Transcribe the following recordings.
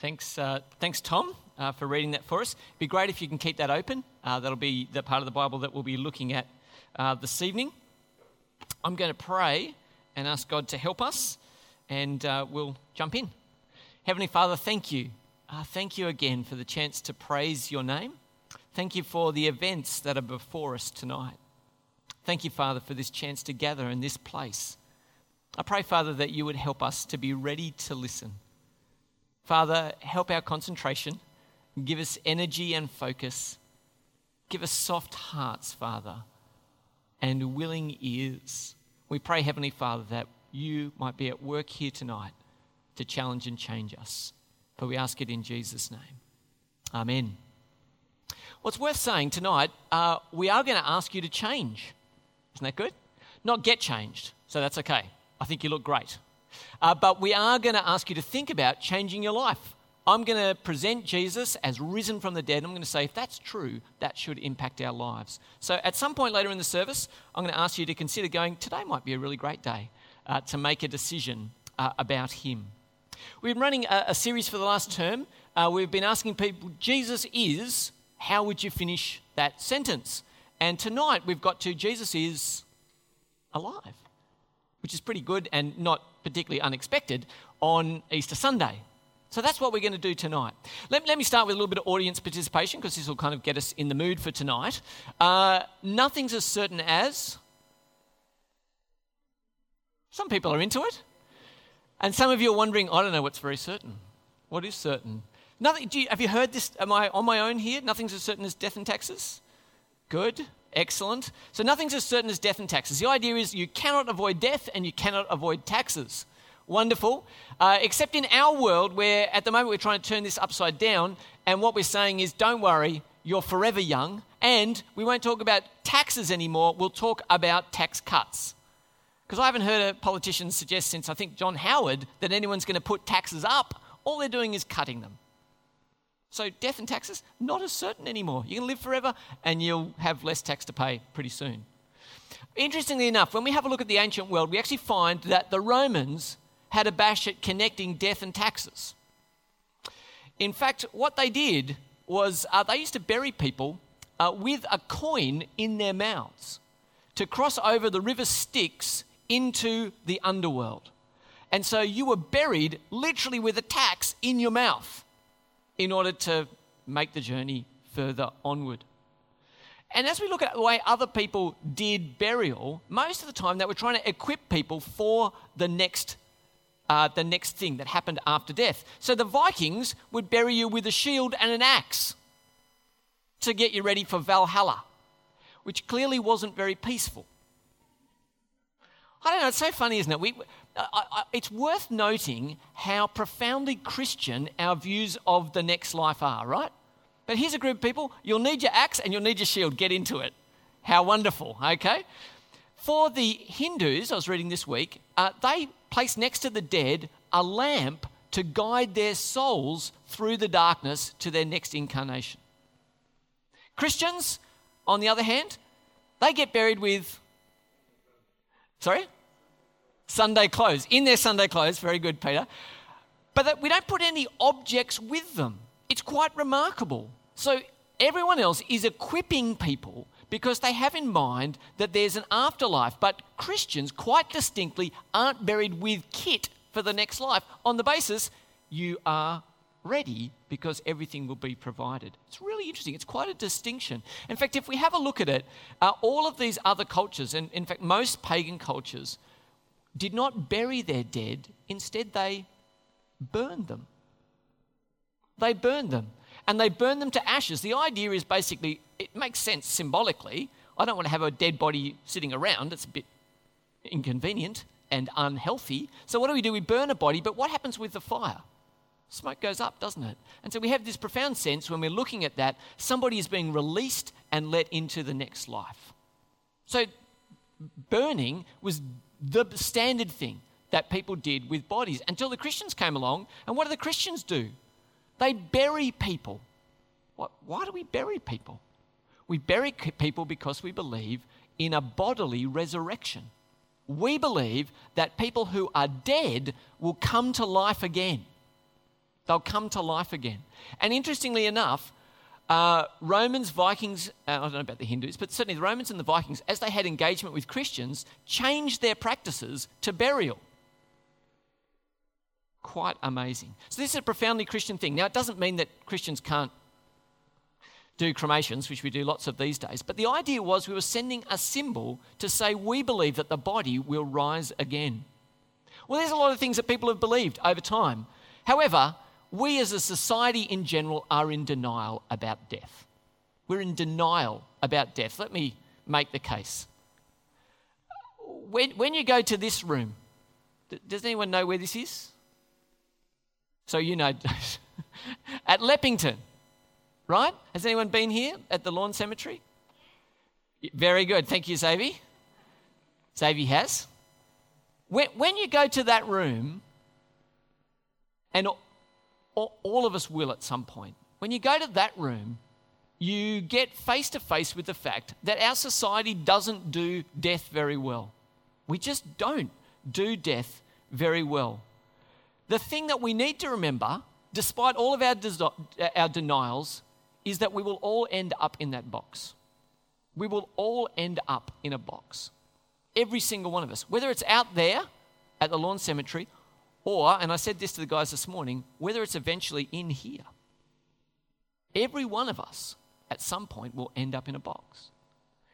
Thanks, uh, thanks Tom, uh, for reading that for us. It'd be great if you can keep that open. Uh, that'll be the part of the Bible that we'll be looking at uh, this evening. I'm going to pray and ask God to help us, and uh, we'll jump in. Heavenly Father, thank you. Uh, thank you again for the chance to praise your name. Thank you for the events that are before us tonight. Thank you, Father, for this chance to gather in this place. I pray, Father, that you would help us to be ready to listen Father, help our concentration. Give us energy and focus. Give us soft hearts, Father, and willing ears. We pray, Heavenly Father, that you might be at work here tonight to challenge and change us. For we ask it in Jesus' name. Amen. What's worth saying tonight, uh, we are going to ask you to change. Isn't that good? Not get changed, so that's okay. I think you look great. Uh, but we are going to ask you to think about changing your life. I'm going to present Jesus as risen from the dead. I'm going to say, if that's true, that should impact our lives. So at some point later in the service, I'm going to ask you to consider going, today might be a really great day uh, to make a decision uh, about Him. We've been running a, a, series for the last term. Uh, we've been asking people, Jesus is, how would you finish that sentence? And tonight we've got to, Jesus is alive which is pretty good and not particularly unexpected, on Easter Sunday. So that's what we're going to do tonight. Let, let me start with a little bit of audience participation because this will kind of get us in the mood for tonight. Uh, nothing's as certain as. Some people are into it. And some of you are wondering, I don't know what's very certain. What is certain? Nothing, you, have you heard this? Am I on my own here? Nothing's as certain as death and taxes? Good. Excellent. So nothing's as certain as death and taxes. The idea is you cannot avoid death and you cannot avoid taxes. Wonderful. Uh, except in our world, where at the moment we're trying to turn this upside down, and what we're saying is don't worry, you're forever young, and we won't talk about taxes anymore, we'll talk about tax cuts. Because I haven't heard a politician suggest since I think John Howard that anyone's going to put taxes up. All they're doing is cutting them. So death and taxes, not as certain anymore. You can live forever and you'll have less tax to pay pretty soon. Interestingly enough, when we have a look at the ancient world, we actually find that the Romans had a bash at connecting death and taxes. In fact, what they did was uh, they used to bury people uh, with a coin in their mouths to cross over the river Styx into the underworld. And so you were buried literally with a tax in your mouth in order to make the journey further onward. And as we look at the way other people did burial, most of the time they were trying to equip people for the next, uh, the next thing that happened after death. So the Vikings would bury you with a shield and an axe to get you ready for Valhalla, which clearly wasn't very peaceful. I don't know, it's so funny, isn't it? We, I, I, it's worth noting how profoundly Christian our views of the next life are, right? But here's a group of people you'll need your axe and you'll need your shield. Get into it. How wonderful, okay? For the Hindus, I was reading this week, uh, they place next to the dead a lamp to guide their souls through the darkness to their next incarnation. Christians, on the other hand, they get buried with. Sorry? Sunday clothes, in their Sunday clothes. Very good, Peter. But that we don't put any objects with them. It's quite remarkable. So everyone else is equipping people because they have in mind that there's an afterlife. But Christians, quite distinctly, aren't buried with kit for the next life on the basis you are ready because everything will be provided. It's really interesting. It's quite a distinction. In fact, if we have a look at it, uh, all of these other cultures, and in fact, most pagan cultures, did not bury their dead, instead, they burned them. They burned them. And they burned them to ashes. The idea is basically, it makes sense symbolically. I don't want to have a dead body sitting around, it's a bit inconvenient and unhealthy. So, what do we do? We burn a body, but what happens with the fire? Smoke goes up, doesn't it? And so we have this profound sense when we're looking at that somebody is being released and let into the next life. So, burning was the standard thing that people did with bodies until the Christians came along. And what do the Christians do? They bury people. What, why do we bury people? We bury people because we believe in a bodily resurrection. We believe that people who are dead will come to life again. They'll come to life again. And interestingly enough, uh, Romans, Vikings, uh, I don't know about the Hindus, but certainly the Romans and the Vikings, as they had engagement with Christians, changed their practices to burial. Quite amazing. So, this is a profoundly Christian thing. Now, it doesn't mean that Christians can't do cremations, which we do lots of these days, but the idea was we were sending a symbol to say we believe that the body will rise again. Well, there's a lot of things that people have believed over time. However, we as a society in general are in denial about death. We're in denial about death. Let me make the case. When, when you go to this room, does anyone know where this is? So you know, at Leppington, right? Has anyone been here at the Lawn Cemetery? Very good. Thank you, Xavier. Xavier has. When, when you go to that room, and all of us will at some point. When you go to that room, you get face to face with the fact that our society doesn't do death very well. We just don't do death very well. The thing that we need to remember, despite all of our, our denials, is that we will all end up in that box. We will all end up in a box. Every single one of us. Whether it's out there at the lawn cemetery or, and I said this to the guys this morning, whether it's eventually in here. Every one of us at some point will end up in a box.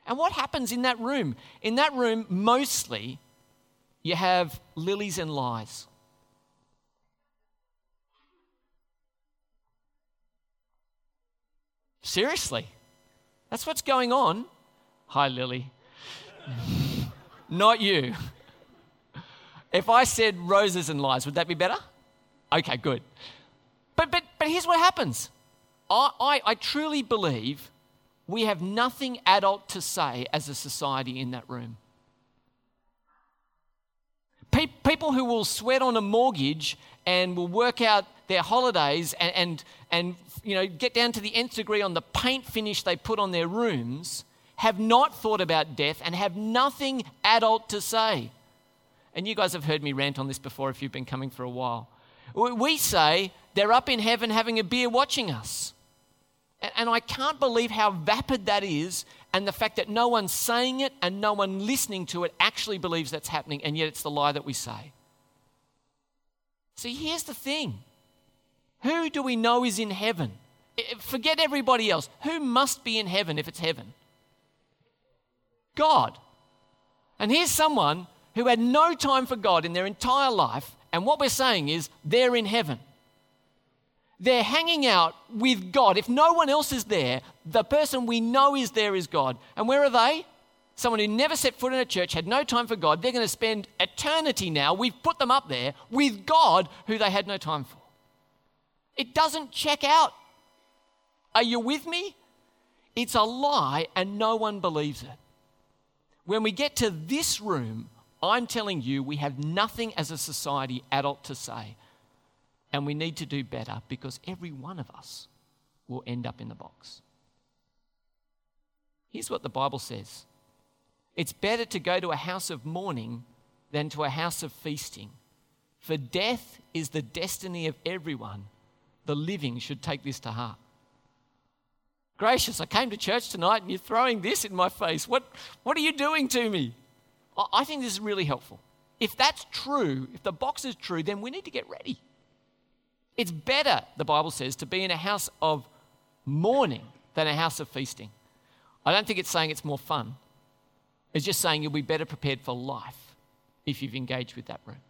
And what happens in that room? In that room, mostly, you have lilies and lies. Seriously. That's what's going on. Hi, Lily. Not you. If I said roses and lies, would that be better? Okay, good. But, but, but here's what happens I, I, I truly believe we have nothing adult to say as a society in that room. Pe- people who will sweat on a mortgage and will work out their holidays and, and, and you know, get down to the nth degree on the paint finish they put on their rooms have not thought about death and have nothing adult to say. And you guys have heard me rant on this before if you've been coming for a while. We say they're up in heaven having a beer watching us. And I can't believe how vapid that is, and the fact that no one's saying it and no one listening to it actually believes that's happening, and yet it's the lie that we say. See, here's the thing who do we know is in heaven? Forget everybody else. Who must be in heaven if it's heaven? God. And here's someone who had no time for God in their entire life, and what we're saying is they're in heaven. They're hanging out with God. If no one else is there, the person we know is there is God. And where are they? Someone who never set foot in a church, had no time for God. They're going to spend eternity now. We've put them up there with God, who they had no time for. It doesn't check out. Are you with me? It's a lie, and no one believes it. When we get to this room, I'm telling you, we have nothing as a society adult to say. And we need to do better because every one of us will end up in the box. Here's what the Bible says it's better to go to a house of mourning than to a house of feasting. For death is the destiny of everyone. The living should take this to heart. Gracious, I came to church tonight and you're throwing this in my face. What, what are you doing to me? I think this is really helpful. If that's true, if the box is true, then we need to get ready. It's better, the Bible says, to be in a house of mourning than a house of feasting. I don't think it's saying it's more fun. It's just saying you'll be better prepared for life if you've engaged with that room.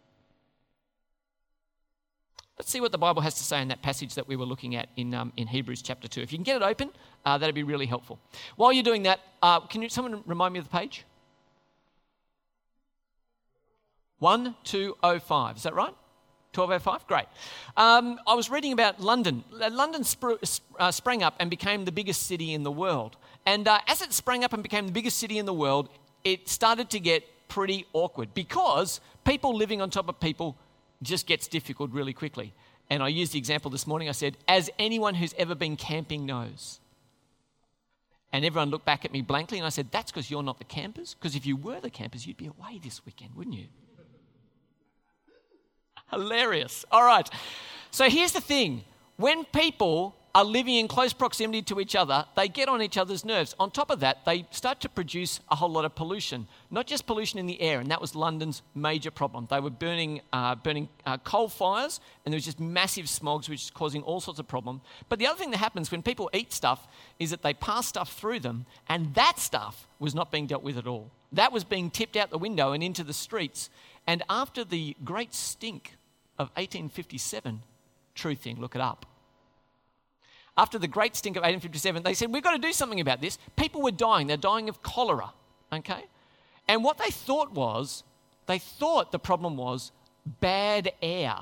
Let's see what the Bible has to say in that passage that we were looking at in, um, in Hebrews chapter 2. If you can get it open, uh, that'd be really helpful. While you're doing that, uh, can you, someone remind me of the page? 1205. Is that right? 1205? Great. Um, I was reading about London. Uh, London sp- uh, sprang up and became the biggest city in the world. And uh, as it sprang up and became the biggest city in the world, it started to get pretty awkward because people living on top of people just gets difficult really quickly. And I used the example this morning. I said, as anyone who's ever been camping knows. And everyone looked back at me blankly, and I said, That's because you're not the campers. Because if you were the campers, you'd be away this weekend, wouldn't you? Hilarious. All right. So here's the thing when people are living in close proximity to each other, they get on each other's nerves. On top of that, they start to produce a whole lot of pollution, not just pollution in the air, and that was London's major problem. They were burning, uh, burning uh, coal fires, and there was just massive smogs, which is causing all sorts of problems. But the other thing that happens when people eat stuff is that they pass stuff through them, and that stuff was not being dealt with at all. That was being tipped out the window and into the streets. And after the great stink of 1857, true thing, look it up after the great stink of 1857, they said, We've got to do something about this. People were dying. They're dying of cholera. Okay? And what they thought was, they thought the problem was bad air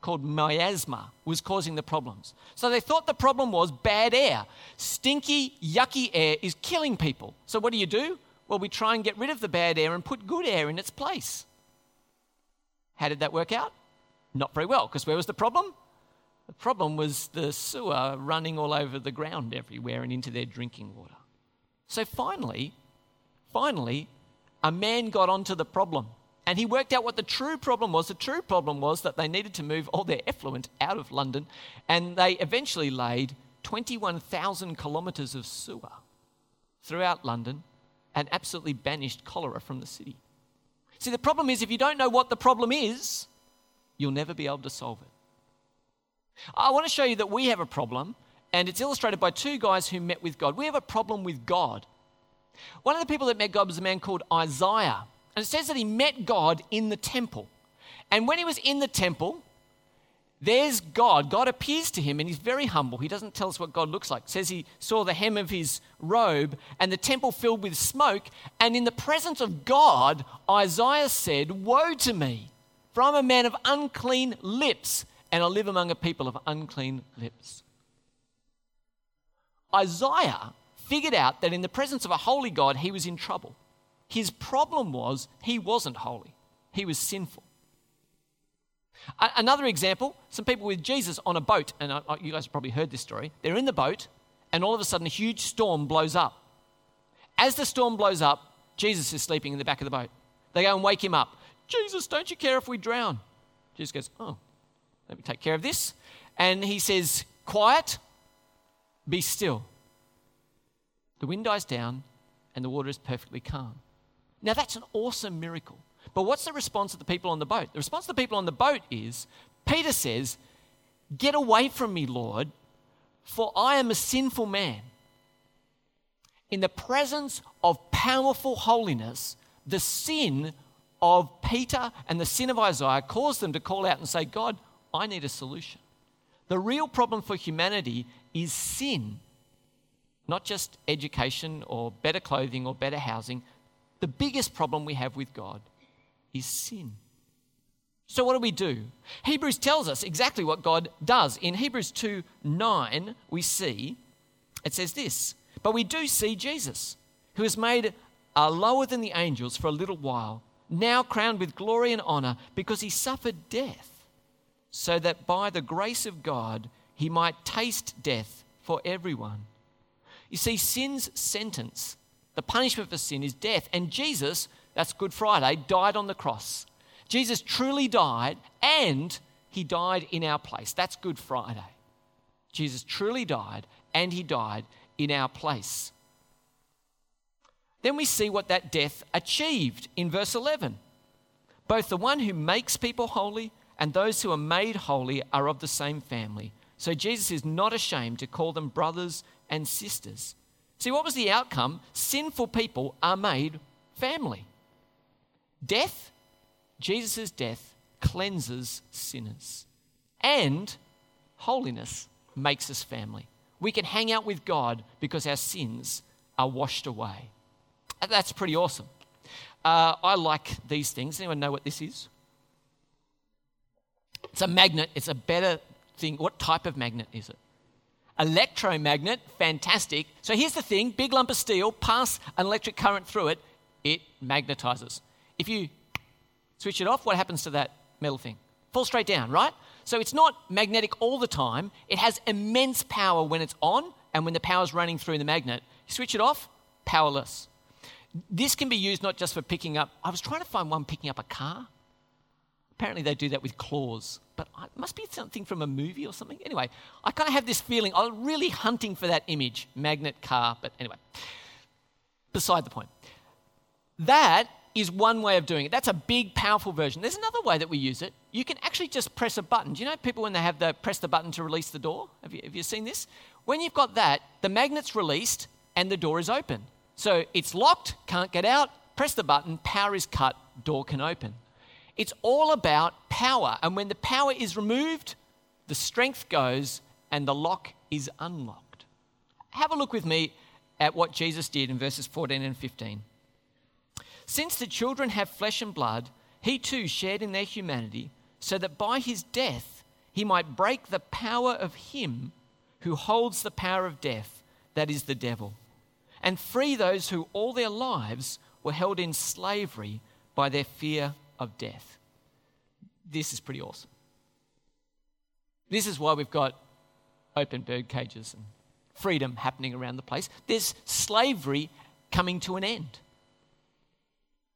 called miasma was causing the problems. So they thought the problem was bad air. Stinky, yucky air is killing people. So what do you do? Well, we try and get rid of the bad air and put good air in its place. How did that work out? Not very well, because where was the problem? The problem was the sewer running all over the ground everywhere and into their drinking water. So finally, finally, a man got onto the problem and he worked out what the true problem was. The true problem was that they needed to move all their effluent out of London and they eventually laid 21,000 kilometres of sewer throughout London and absolutely banished cholera from the city. See, the problem is if you don't know what the problem is, you'll never be able to solve it. I want to show you that we have a problem, and it's illustrated by two guys who met with God. We have a problem with God. One of the people that met God was a man called Isaiah. And it says that he met God in the temple. And when he was in the temple, there's God. God appears to him and he's very humble. He doesn't tell us what God looks like. Says he saw the hem of his robe and the temple filled with smoke. And in the presence of God, Isaiah said, Woe to me, for I'm a man of unclean lips and I live among a people of unclean lips. Isaiah figured out that in the presence of a holy God, he was in trouble. His problem was he wasn't holy, he was sinful. Another example some people with Jesus on a boat, and you guys have probably heard this story. They're in the boat, and all of a sudden, a huge storm blows up. As the storm blows up, Jesus is sleeping in the back of the boat. They go and wake him up. Jesus, don't you care if we drown? Jesus goes, Oh, let me take care of this. And he says, Quiet, be still. The wind dies down and the water is perfectly calm. Now, that's an awesome miracle. But what's the response of the people on the boat? The response of the people on the boat is Peter says, Get away from me, Lord, for I am a sinful man. In the presence of powerful holiness, the sin of Peter and the sin of Isaiah caused them to call out and say, God, I need a solution. The real problem for humanity is sin, not just education or better clothing or better housing. The biggest problem we have with God is sin. So, what do we do? Hebrews tells us exactly what God does. In Hebrews 2 9, we see, it says this, but we do see Jesus, who is made uh, lower than the angels for a little while, now crowned with glory and honor because he suffered death so that by the grace of God he might taste death for everyone. You see, sin's sentence, the punishment for sin is death. And Jesus, that's Good Friday, died on the cross. Jesus truly died and he died in our place. That's Good Friday. Jesus truly died and he died in our place. Then we see what that death achieved in verse 11. Both the one who makes people holy and those who are made holy are of the same family. So Jesus is not ashamed to call them brothers and sisters. See, what was the outcome? Sinful people are made family. Death, Jesus' death, cleanses sinners. And holiness makes us family. We can hang out with God because our sins are washed away. That's pretty awesome. Uh, I like these things. Anyone know what this is? It's a magnet, it's a better thing. What type of magnet is it? Electromagnet, fantastic. So here's the thing big lump of steel, pass an electric current through it, it magnetizes. If you switch it off, what happens to that metal thing? Falls straight down, right? So it's not magnetic all the time. It has immense power when it's on and when the power's running through the magnet. You switch it off, powerless. This can be used not just for picking up, I was trying to find one picking up a car. Apparently, they do that with claws, but but it must be something from a movie or something. Anyway, I kind of have this feeling. I'm really hunting for that image, magnet car, but anyway, beside the point. That is one way of doing it. That's a big, powerful version. There's another way that we use it. You can actually just press a button. Do you know people when they have the press the button to release the door? Have you, have you seen this? When you've got that, the magnet's released and the door is open. So it's locked, can't get out, press the button, power is cut, door can open. It's all about power. And when the power is removed, the strength goes and the lock is unlocked. Have a look with me at what Jesus did in verses 14 and 15. Since the children have flesh and blood, he too shared in their humanity, so that by his death he might break the power of him who holds the power of death, that is the devil, and free those who all their lives were held in slavery by their fear of death. This is pretty awesome. This is why we've got open bird cages and freedom happening around the place. There's slavery coming to an end.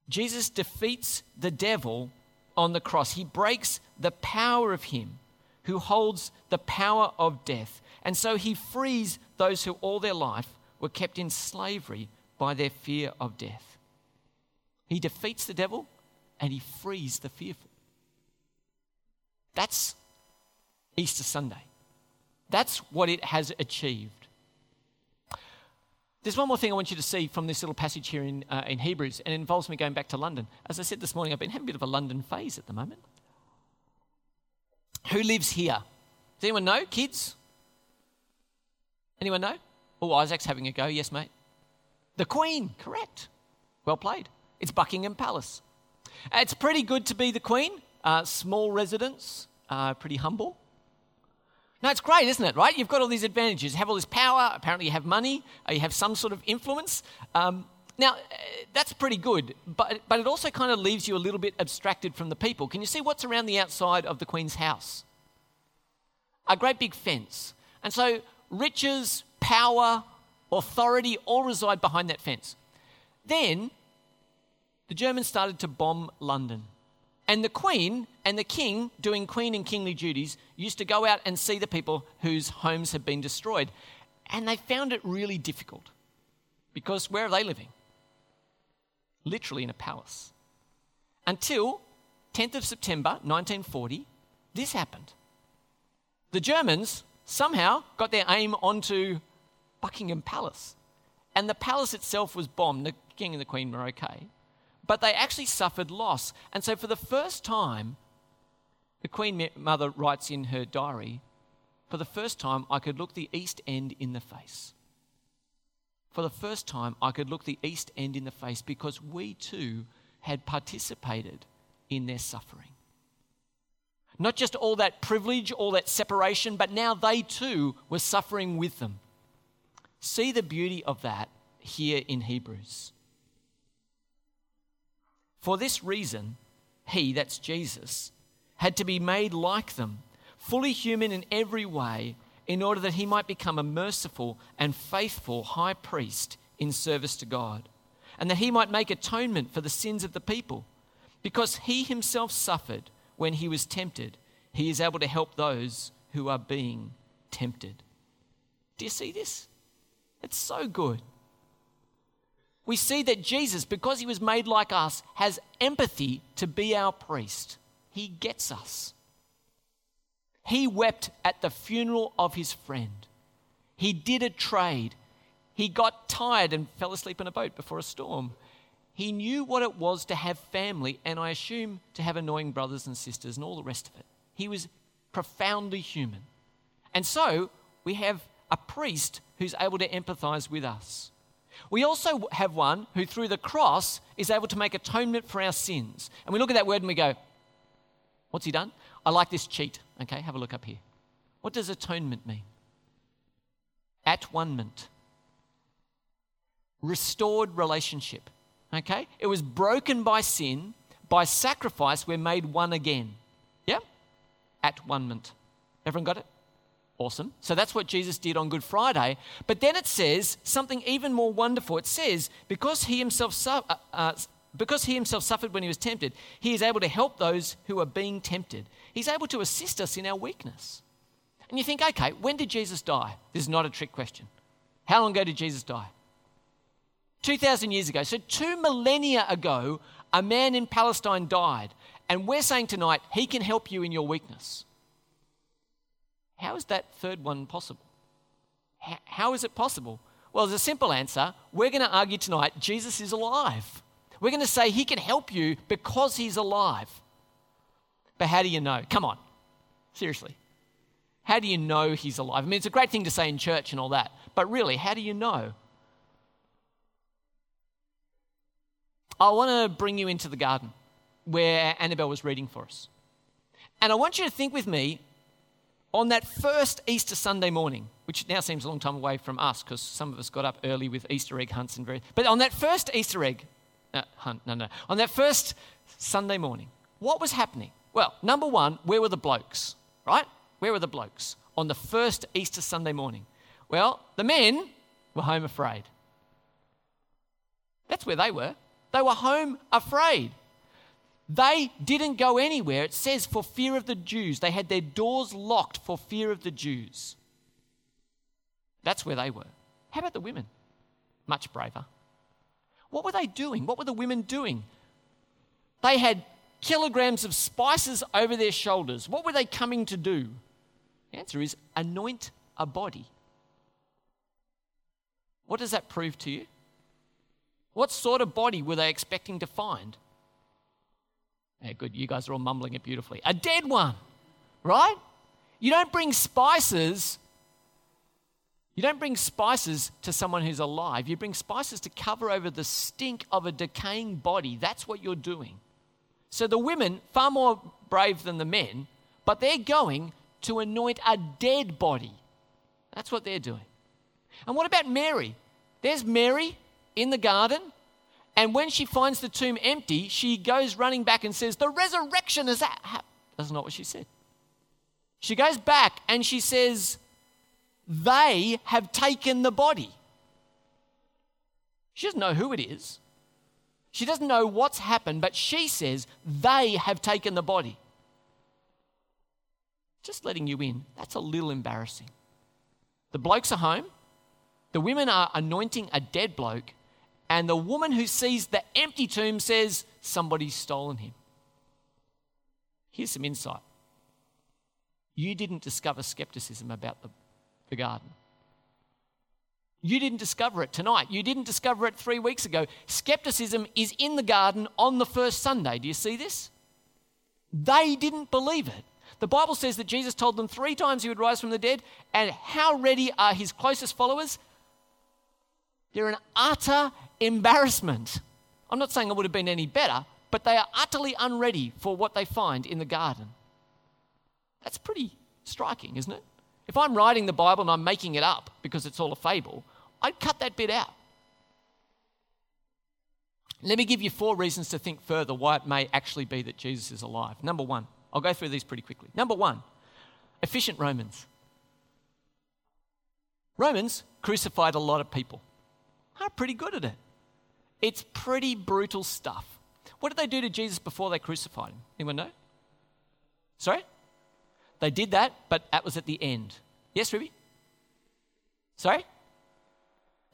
Jesus defeats the devil on the cross. He breaks the power of him who holds the power of death. And so he frees those who all their life were kept in slavery by their fear of death. He defeats the devil and he frees the fearful. That's Easter Sunday. That's what it has achieved. There's one more thing I want you to see from this little passage here in, uh, in Hebrews, and it involves me going back to London. As I said this morning, I've been having a bit of a London phase at the moment. Who lives here? Does anyone know? Kids? Anyone know? Oh, Isaac's having a go. Yes, mate. The Queen, correct. Well played. It's Buckingham Palace. It's pretty good to be the Queen. Uh, small residence, uh, pretty humble. No, it's great, isn't it? Right? You've got all these advantages. You have all this power. Apparently, you have money. Uh, you have some sort of influence. Um, now, uh, that's pretty good, but, but it also kind of leaves you a little bit abstracted from the people. Can you see what's around the outside of the Queen's house? A great big fence. And so, riches, power, authority all reside behind that fence. Then, the Germans started to bomb London. And the Queen and the King, doing Queen and kingly duties, used to go out and see the people whose homes had been destroyed. And they found it really difficult because where are they living? Literally in a palace. Until 10th of September 1940, this happened. The Germans somehow got their aim onto Buckingham Palace. And the palace itself was bombed. The king and the queen were okay but they actually suffered loss. And so, for the first time, the Queen Mother writes in her diary, for the first time, I could look the East End in the face. For the first time, I could look the East End in the face because we too had participated in their suffering. Not just all that privilege, all that separation, but now they too were suffering with them. See the beauty of that here in Hebrews. For this reason, he, that's Jesus, had to be made like them, fully human in every way, in order that he might become a merciful and faithful high priest in service to God, and that he might make atonement for the sins of the people. Because he himself suffered when he was tempted, he is able to help those who are being tempted. Do you see this? It's so good we see that Jesus, because he was made like us, has empathy to be our priest. He gets us. He wept at the funeral of his friend. He did a trade. He got tired and fell asleep in a boat before a storm. He knew what it was to have family, and I assume to have annoying brothers and sisters and all the rest of it. He was profoundly human. And so we have a priest who's able to empathize with us. We also have one who, through the cross, is able to make atonement for our sins. And we look at that word and we go, What's he done? I like this cheat. Okay, have a look up here. What does atonement mean? At one ment. Restored relationship. Okay? It was broken by sin. By sacrifice, we're made one again. Yeah? At one ment. Everyone got it? Awesome. So that's what Jesus did on Good Friday. But then it says something even more wonderful. It says, because he himself, su- uh, uh, because he himself suffered when he was tempted, he is able to help those who are being tempted. He's able to assist us in our weakness. And you think, okay, when did Jesus die? This is not a trick question. How long ago did Jesus die? 2,000 years ago. So, two millennia ago, a man in Palestine died. And we're saying tonight, he can help you in your weakness. How is that third one possible? How is it possible? Well, there's a simple answer. We're going to argue tonight Jesus is alive. We're going to say he can help you because he's alive. But how do you know? Come on. Seriously. How do you know he's alive? I mean, it's a great thing to say in church and all that. But really, how do you know? I want to bring you into the garden where Annabelle was reading for us. And I want you to think with me on that first Easter Sunday morning, which now seems a long time away from us because some of us got up early with Easter egg hunts and very. But on that first Easter egg uh, hunt, no, no, on that first Sunday morning, what was happening? Well, number one, where were the blokes, right? Where were the blokes on the first Easter Sunday morning? Well, the men were home afraid. That's where they were. They were home afraid. They didn't go anywhere. It says, for fear of the Jews. They had their doors locked for fear of the Jews. That's where they were. How about the women? Much braver. What were they doing? What were the women doing? They had kilograms of spices over their shoulders. What were they coming to do? The answer is anoint a body. What does that prove to you? What sort of body were they expecting to find? Yeah, good. You guys are all mumbling it beautifully. A dead one, right? You don't bring spices. You don't bring spices to someone who's alive. You bring spices to cover over the stink of a decaying body. That's what you're doing. So the women, far more brave than the men, but they're going to anoint a dead body. That's what they're doing. And what about Mary? There's Mary in the garden. And when she finds the tomb empty, she goes running back and says, The resurrection is that. That's not what she said. She goes back and she says, They have taken the body. She doesn't know who it is. She doesn't know what's happened, but she says, They have taken the body. Just letting you in, that's a little embarrassing. The blokes are home, the women are anointing a dead bloke, and the woman who sees the empty tomb says, Somebody's stolen him. Here's some insight. You didn't discover skepticism about the, the garden. You didn't discover it tonight. You didn't discover it three weeks ago. Skepticism is in the garden on the first Sunday. Do you see this? They didn't believe it. The Bible says that Jesus told them three times he would rise from the dead, and how ready are his closest followers? They're an utter embarrassment. I'm not saying it would have been any better, but they are utterly unready for what they find in the garden. That's pretty striking, isn't it? If I'm writing the Bible and I'm making it up because it's all a fable, I'd cut that bit out. Let me give you four reasons to think further why it may actually be that Jesus is alive. Number one, I'll go through these pretty quickly. Number one, efficient Romans. Romans crucified a lot of people. Are pretty good at it. It's pretty brutal stuff. What did they do to Jesus before they crucified him? Anyone know? Sorry? They did that, but that was at the end. Yes, Ruby? Sorry?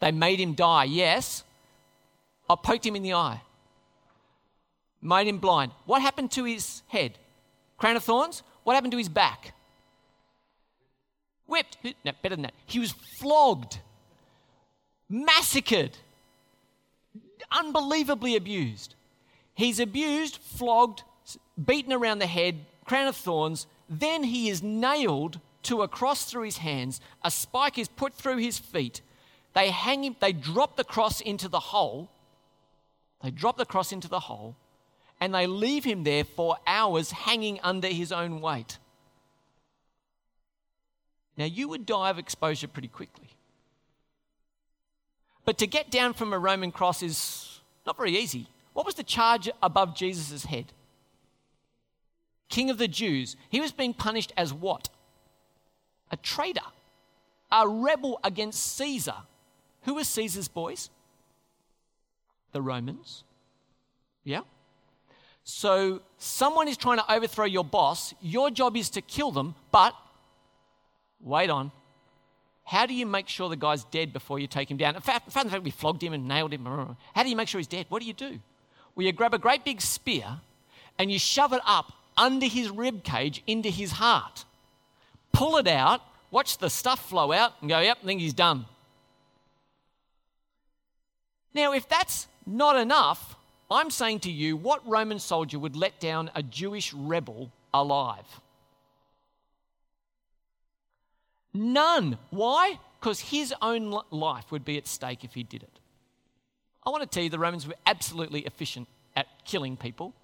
They made him die, yes. I poked him in the eye. Made him blind. What happened to his head? Crown of thorns? What happened to his back? Whipped. No, better than that. He was flogged, massacred unbelievably abused. He's abused, flogged, beaten around the head, crown of thorns. Then he is nailed to a cross through his hands. A spike is put through his feet. They hang him, they drop the cross into the hole. They drop the cross into the hole and they leave him there for hours hanging under his own weight. Now, you would die of exposure pretty quickly. But to get down from a Roman cross is not very easy. What was the charge above Jesus' head? King of the Jews. He was being punished as what? A traitor, a rebel against Caesar. Who were Caesar's boys? The Romans. Yeah? So someone is trying to overthrow your boss. Your job is to kill them, but wait on. How do you make sure the guy's dead before you take him down? In fact, in fact, we flogged him and nailed him. How do you make sure he's dead? What do you do? Well, you grab a great big spear and you shove it up under his rib cage into his heart. Pull it out, watch the stuff flow out, and go, yep, I think he's done. Now, if that's not enough, I'm saying to you, what Roman soldier would let down a Jewish rebel alive? None. Why? Because his own life would be at stake if he did it. I want to tell you the Romans were absolutely efficient at killing people,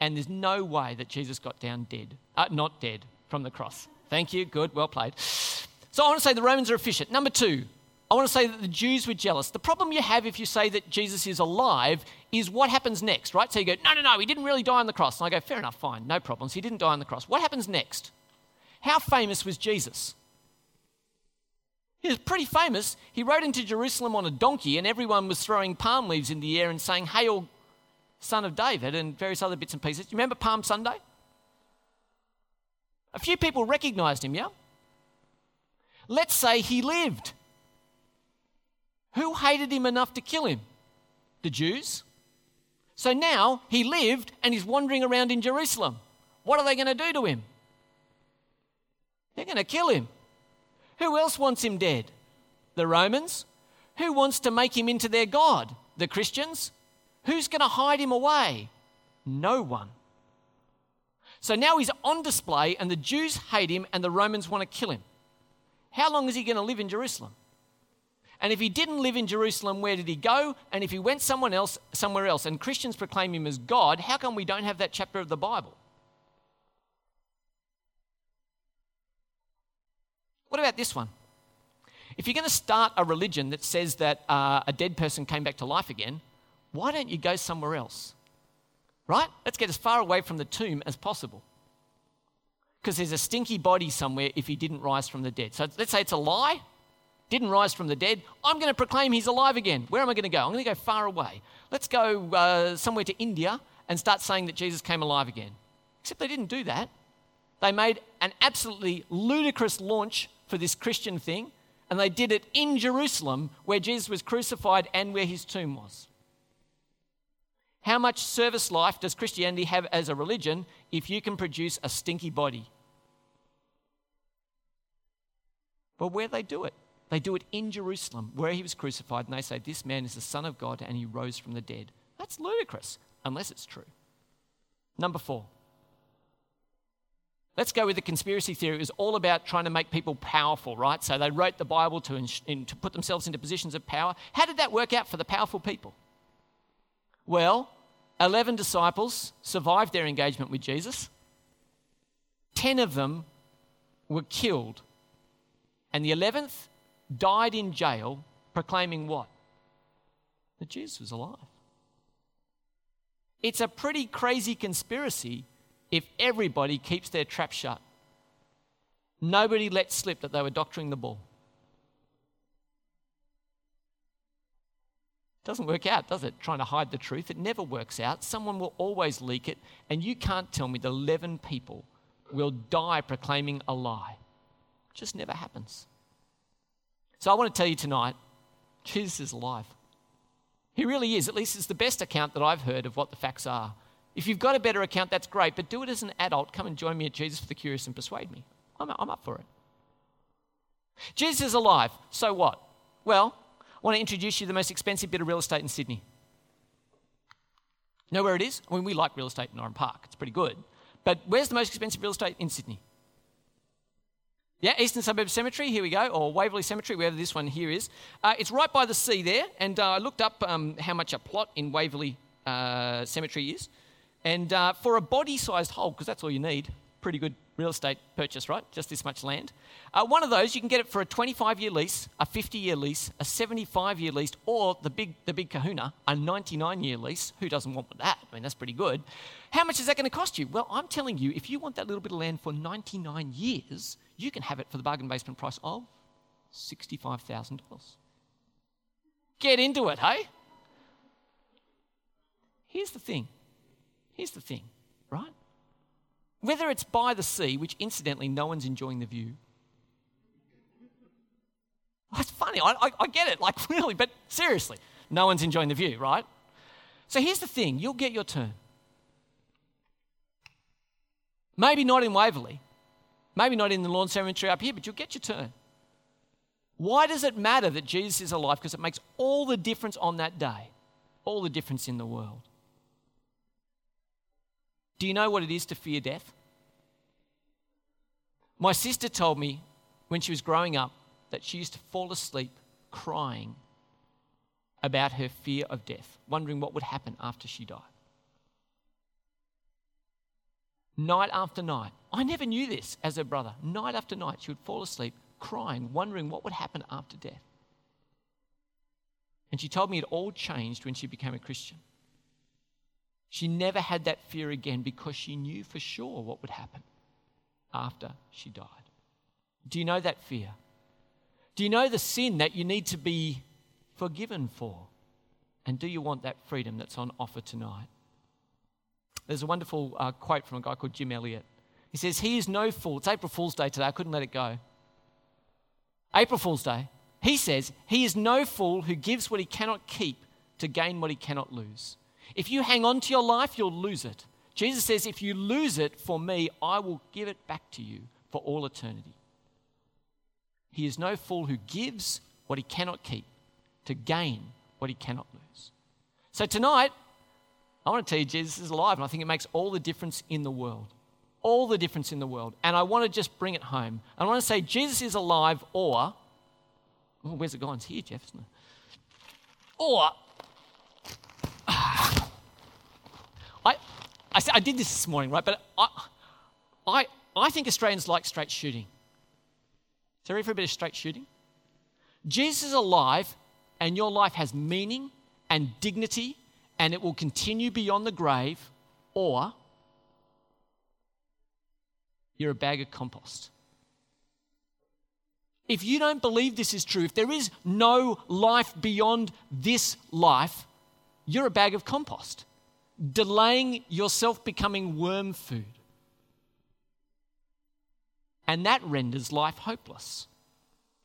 and there's no way that Jesus got down dead, uh, not dead, from the cross. Thank you. Good. Well played. So I want to say the Romans are efficient. Number two, I want to say that the Jews were jealous. The problem you have if you say that Jesus is alive is what happens next, right? So you go, no, no, no, he didn't really die on the cross. And I go, fair enough, fine, no problems. He didn't die on the cross. What happens next? How famous was Jesus? He was pretty famous. He rode into Jerusalem on a donkey, and everyone was throwing palm leaves in the air and saying, Hail, son of David, and various other bits and pieces. You remember Palm Sunday? A few people recognized him, yeah? Let's say he lived. Who hated him enough to kill him? The Jews. So now he lived and he's wandering around in Jerusalem. What are they going to do to him? They're going to kill him. Who else wants him dead? The Romans. Who wants to make him into their God? The Christians. Who's going to hide him away? No one. So now he's on display, and the Jews hate him, and the Romans want to kill him. How long is he going to live in Jerusalem? And if he didn't live in Jerusalem, where did he go? And if he went someone else, somewhere else, and Christians proclaim him as God, how come we don't have that chapter of the Bible? What about this one? If you're going to start a religion that says that uh, a dead person came back to life again, why don't you go somewhere else? Right? Let's get as far away from the tomb as possible. Because there's a stinky body somewhere if he didn't rise from the dead. So let's say it's a lie, didn't rise from the dead. I'm going to proclaim he's alive again. Where am I going to go? I'm going to go far away. Let's go uh, somewhere to India and start saying that Jesus came alive again. Except they didn't do that. They made an absolutely ludicrous launch for this Christian thing, and they did it in Jerusalem where Jesus was crucified and where his tomb was. How much service life does Christianity have as a religion if you can produce a stinky body? But where they do it? They do it in Jerusalem where he was crucified, and they say, This man is the Son of God and he rose from the dead. That's ludicrous, unless it's true. Number four. Let's go with the conspiracy theory. It was all about trying to make people powerful, right? So they wrote the Bible to, in, to put themselves into positions of power. How did that work out for the powerful people? Well, 11 disciples survived their engagement with Jesus. 10 of them were killed. And the 11th died in jail proclaiming what? That Jesus was alive. It's a pretty crazy conspiracy if everybody keeps their trap shut. Nobody let slip that they were doctoring the ball. Doesn't work out, does it? Trying to hide the truth. It never works out. Someone will always leak it, and you can't tell me that 11 people will die proclaiming a lie. It just never happens. So I want to tell you tonight Jesus is alive. He really is. At least it's the best account that I've heard of what the facts are. If you've got a better account, that's great, but do it as an adult. Come and join me at Jesus for the Curious and persuade me. I'm, I'm up for it. Jesus is alive. So what? Well, I want to introduce you to the most expensive bit of real estate in Sydney. Know where it is? I mean, we like real estate in Oran Park, it's pretty good. But where's the most expensive real estate in Sydney? Yeah, Eastern Suburbs Cemetery, here we go, or Waverley Cemetery, wherever this one here is. Uh, it's right by the sea there, and uh, I looked up um, how much a plot in Waverley uh, Cemetery is. And uh, for a body sized hole, because that's all you need, pretty good real estate purchase, right? Just this much land. Uh, one of those, you can get it for a 25 year lease, a 50 year lease, a 75 year lease, or the big, the big kahuna, a 99 year lease. Who doesn't want that? I mean, that's pretty good. How much is that going to cost you? Well, I'm telling you, if you want that little bit of land for 99 years, you can have it for the bargain basement price of $65,000. Get into it, hey? here's the thing. Here's the thing, right? Whether it's by the sea, which incidentally no one's enjoying the view. It's funny, I, I, I get it, like really, but seriously, no one's enjoying the view, right? So here's the thing you'll get your turn. Maybe not in Waverley, maybe not in the lawn cemetery up here, but you'll get your turn. Why does it matter that Jesus is alive? Because it makes all the difference on that day, all the difference in the world. Do you know what it is to fear death? My sister told me when she was growing up that she used to fall asleep crying about her fear of death, wondering what would happen after she died. Night after night, I never knew this as her brother. Night after night, she would fall asleep crying, wondering what would happen after death. And she told me it all changed when she became a Christian. She never had that fear again because she knew for sure what would happen after she died. Do you know that fear? Do you know the sin that you need to be forgiven for? And do you want that freedom that's on offer tonight? There's a wonderful uh, quote from a guy called Jim Elliot. He says, He is no fool. It's April Fool's Day today. I couldn't let it go. April Fool's Day. He says, He is no fool who gives what he cannot keep to gain what he cannot lose. If you hang on to your life, you'll lose it. Jesus says, If you lose it for me, I will give it back to you for all eternity. He is no fool who gives what he cannot keep to gain what he cannot lose. So tonight, I want to tell you Jesus is alive, and I think it makes all the difference in the world. All the difference in the world. And I want to just bring it home. I want to say Jesus is alive, or, oh, where's it gone? It's here, Jeff? Or, I, I, I did this this morning, right? But I, I, I think Australians like straight shooting. Is there for a bit of straight shooting? Jesus is alive, and your life has meaning and dignity and it will continue beyond the grave, or you're a bag of compost. If you don't believe this is true, if there is no life beyond this life, you're a bag of compost, delaying yourself becoming worm food. And that renders life hopeless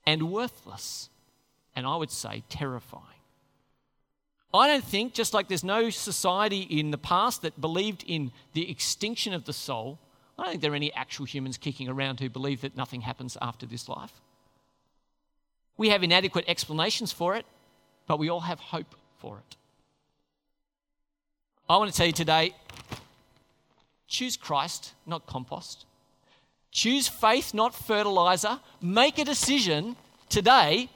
and worthless, and I would say terrifying. I don't think, just like there's no society in the past that believed in the extinction of the soul, I don't think there are any actual humans kicking around who believe that nothing happens after this life. We have inadequate explanations for it, but we all have hope for it. I want to tell you today choose Christ, not compost. Choose faith, not fertilizer. Make a decision today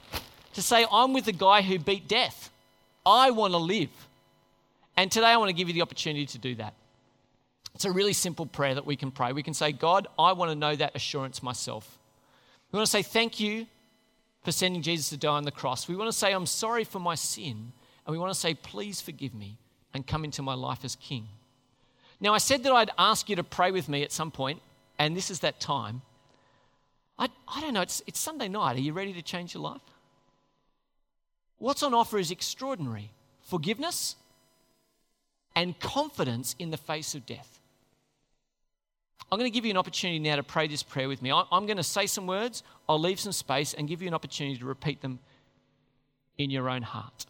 to say, I'm with the guy who beat death. I want to live. And today I want to give you the opportunity to do that. It's a really simple prayer that we can pray. We can say, God, I want to know that assurance myself. We want to say thank you for sending Jesus to die on the cross. We want to say, I'm sorry for my sin. And we want to say, please forgive me and come into my life as king. Now, I said that I'd ask you to pray with me at some point, and this is that time. I, I don't know, it's, it's Sunday night. Are you ready to change your life? What's on offer is extraordinary forgiveness and confidence in the face of death. I'm going to give you an opportunity now to pray this prayer with me. I'm going to say some words, I'll leave some space, and give you an opportunity to repeat them in your own heart.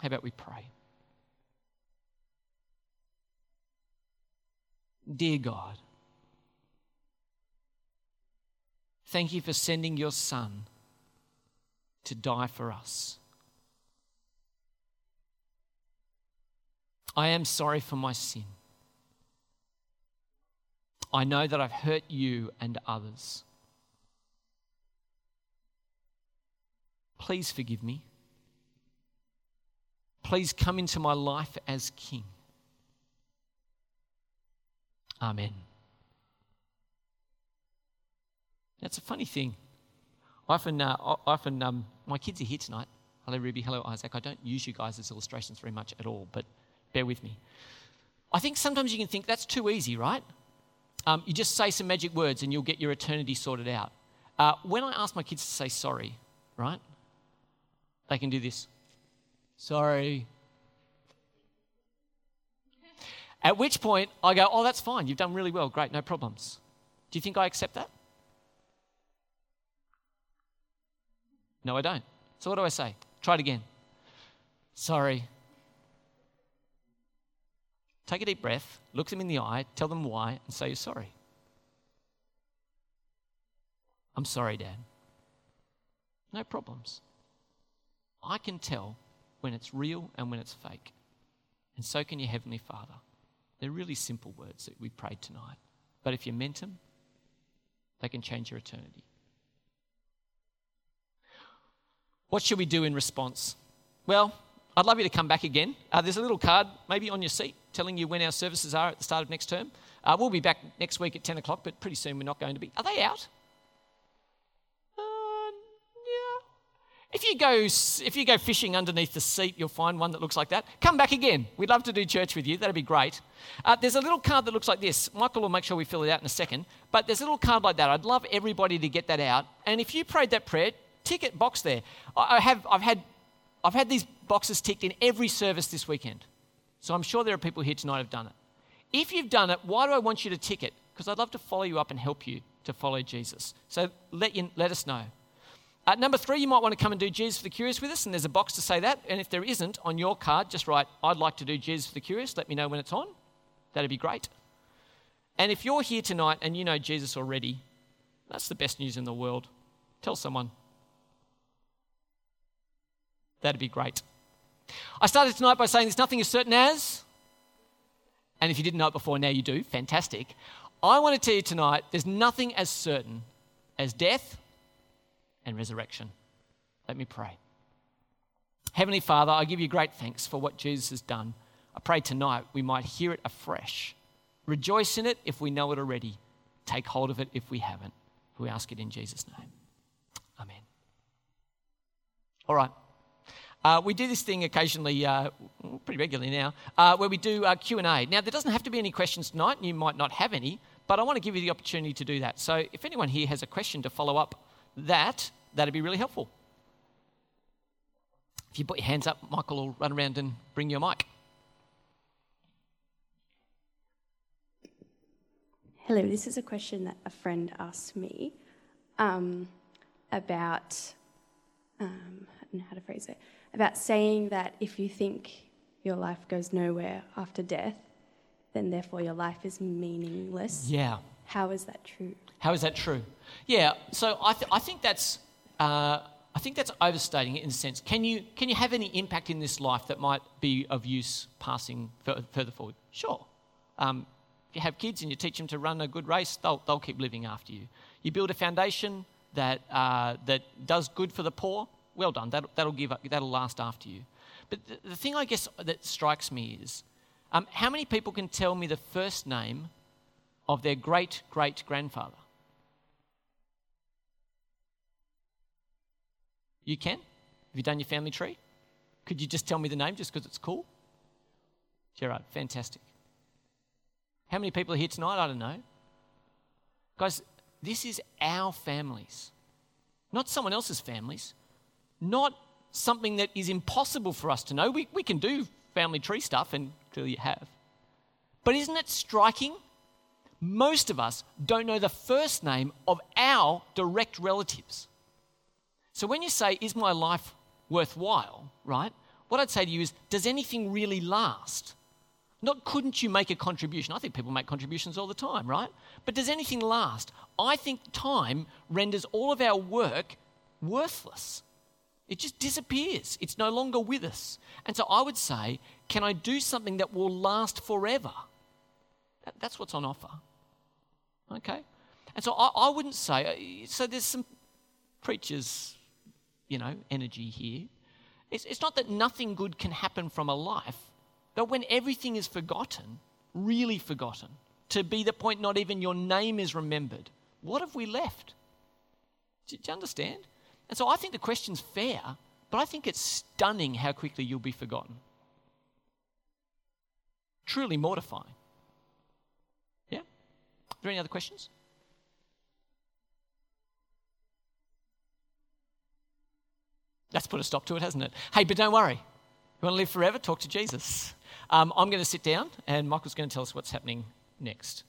How about we pray? Dear God, thank you for sending your Son to die for us. I am sorry for my sin. I know that I've hurt you and others. Please forgive me. Please come into my life as King. Amen. That's a funny thing. Often, uh, often um, my kids are here tonight. Hello, Ruby. Hello, Isaac. I don't use you guys as illustrations very much at all, but Bear with me. I think sometimes you can think that's too easy, right? Um, you just say some magic words and you'll get your eternity sorted out. Uh, when I ask my kids to say sorry, right? They can do this. Sorry. At which point I go, Oh, that's fine. You've done really well. Great, no problems. Do you think I accept that? No, I don't. So what do I say? Try it again. Sorry. Take a deep breath, look them in the eye, tell them why, and say you're sorry. I'm sorry, Dad. No problems. I can tell when it's real and when it's fake. And so can your Heavenly Father. They're really simple words that we prayed tonight. But if you meant them, they can change your eternity. What should we do in response? Well, I'd love you to come back again. Uh, there's a little card, maybe on your seat, telling you when our services are at the start of next term. Uh, we'll be back next week at 10 o'clock, but pretty soon we're not going to be. Are they out? If you go, if you go fishing underneath the seat, you'll find one that looks like that. Come back again. We'd love to do church with you. That'd be great. Uh, there's a little card that looks like this. Michael will make sure we fill it out in a second. But there's a little card like that. I'd love everybody to get that out. And if you prayed that prayer, tick it box there. I have, I've had, I've had these boxes ticked in every service this weekend. So I'm sure there are people here tonight who've done it. If you've done it, why do I want you to tick it? Because I'd love to follow you up and help you to follow Jesus. So let, you, let us know. Uh, number three, you might want to come and do Jesus for the Curious with us, and there's a box to say that. And if there isn't on your card, just write, I'd like to do Jesus for the Curious. Let me know when it's on. That'd be great. And if you're here tonight and you know Jesus already, that's the best news in the world. Tell someone. That'd be great. I started tonight by saying there's nothing as certain as, and if you didn't know it before, now you do. Fantastic. I want to tell you tonight there's nothing as certain as death and resurrection. Let me pray. Heavenly Father, I give you great thanks for what Jesus has done. I pray tonight we might hear it afresh. Rejoice in it if we know it already. Take hold of it if we haven't. We ask it in Jesus' name. Amen. All right. Uh, we do this thing occasionally, uh, pretty regularly now, uh, where we do uh, Q&A. Now, there doesn't have to be any questions tonight, and you might not have any, but I want to give you the opportunity to do that. So if anyone here has a question to follow up that, that'd be really helpful. If you put your hands up, Michael will run around and bring you a mic. Hello, this is a question that a friend asked me um, about, um, I don't know how to phrase it, about saying that if you think your life goes nowhere after death, then therefore your life is meaningless. Yeah. How is that true? How is that true? Yeah, so I, th- I think that's uh, I think that's overstating it in a sense. Can you can you have any impact in this life that might be of use passing further forward? Sure. Um, if you have kids and you teach them to run a good race, they'll they'll keep living after you. You build a foundation that uh, that does good for the poor. Well done. That that'll give up, that'll last after you. But the, the thing I guess that strikes me is, um, how many people can tell me the first name of their great great grandfather? You can? Have you done your family tree? Could you just tell me the name just because it's cool? Gerard, fantastic. How many people are here tonight? I don't know. Guys, this is our families, not someone else's families, not something that is impossible for us to know. We, we can do family tree stuff, and clearly you have. But isn't it striking? Most of us don't know the first name of our direct relatives. So when you say, is my life worthwhile, right? What I'd say to you is, does anything really last? Not couldn't you make a contribution? I think people make contributions all the time, right? But does anything last? I think time renders all of our work worthless. It just disappears. It's no longer with us. And so I would say, can I do something that will last forever? That's what's on offer. Okay? And so I, I wouldn't say, uh, so there's some preachers you know, energy here. It's, it's not that nothing good can happen from a life, but when everything is forgotten, really forgotten, to be the point not even your name is remembered, what have we left? Do, do you understand? And so I think the question's fair, but I think it's stunning how quickly you'll be forgotten. Truly mortifying. There any other questions? That's put a stop to it, hasn't it? Hey, but don't worry. You want to live forever? Talk to Jesus. Um, I'm going to sit down, and Michael's going to tell us what's happening next.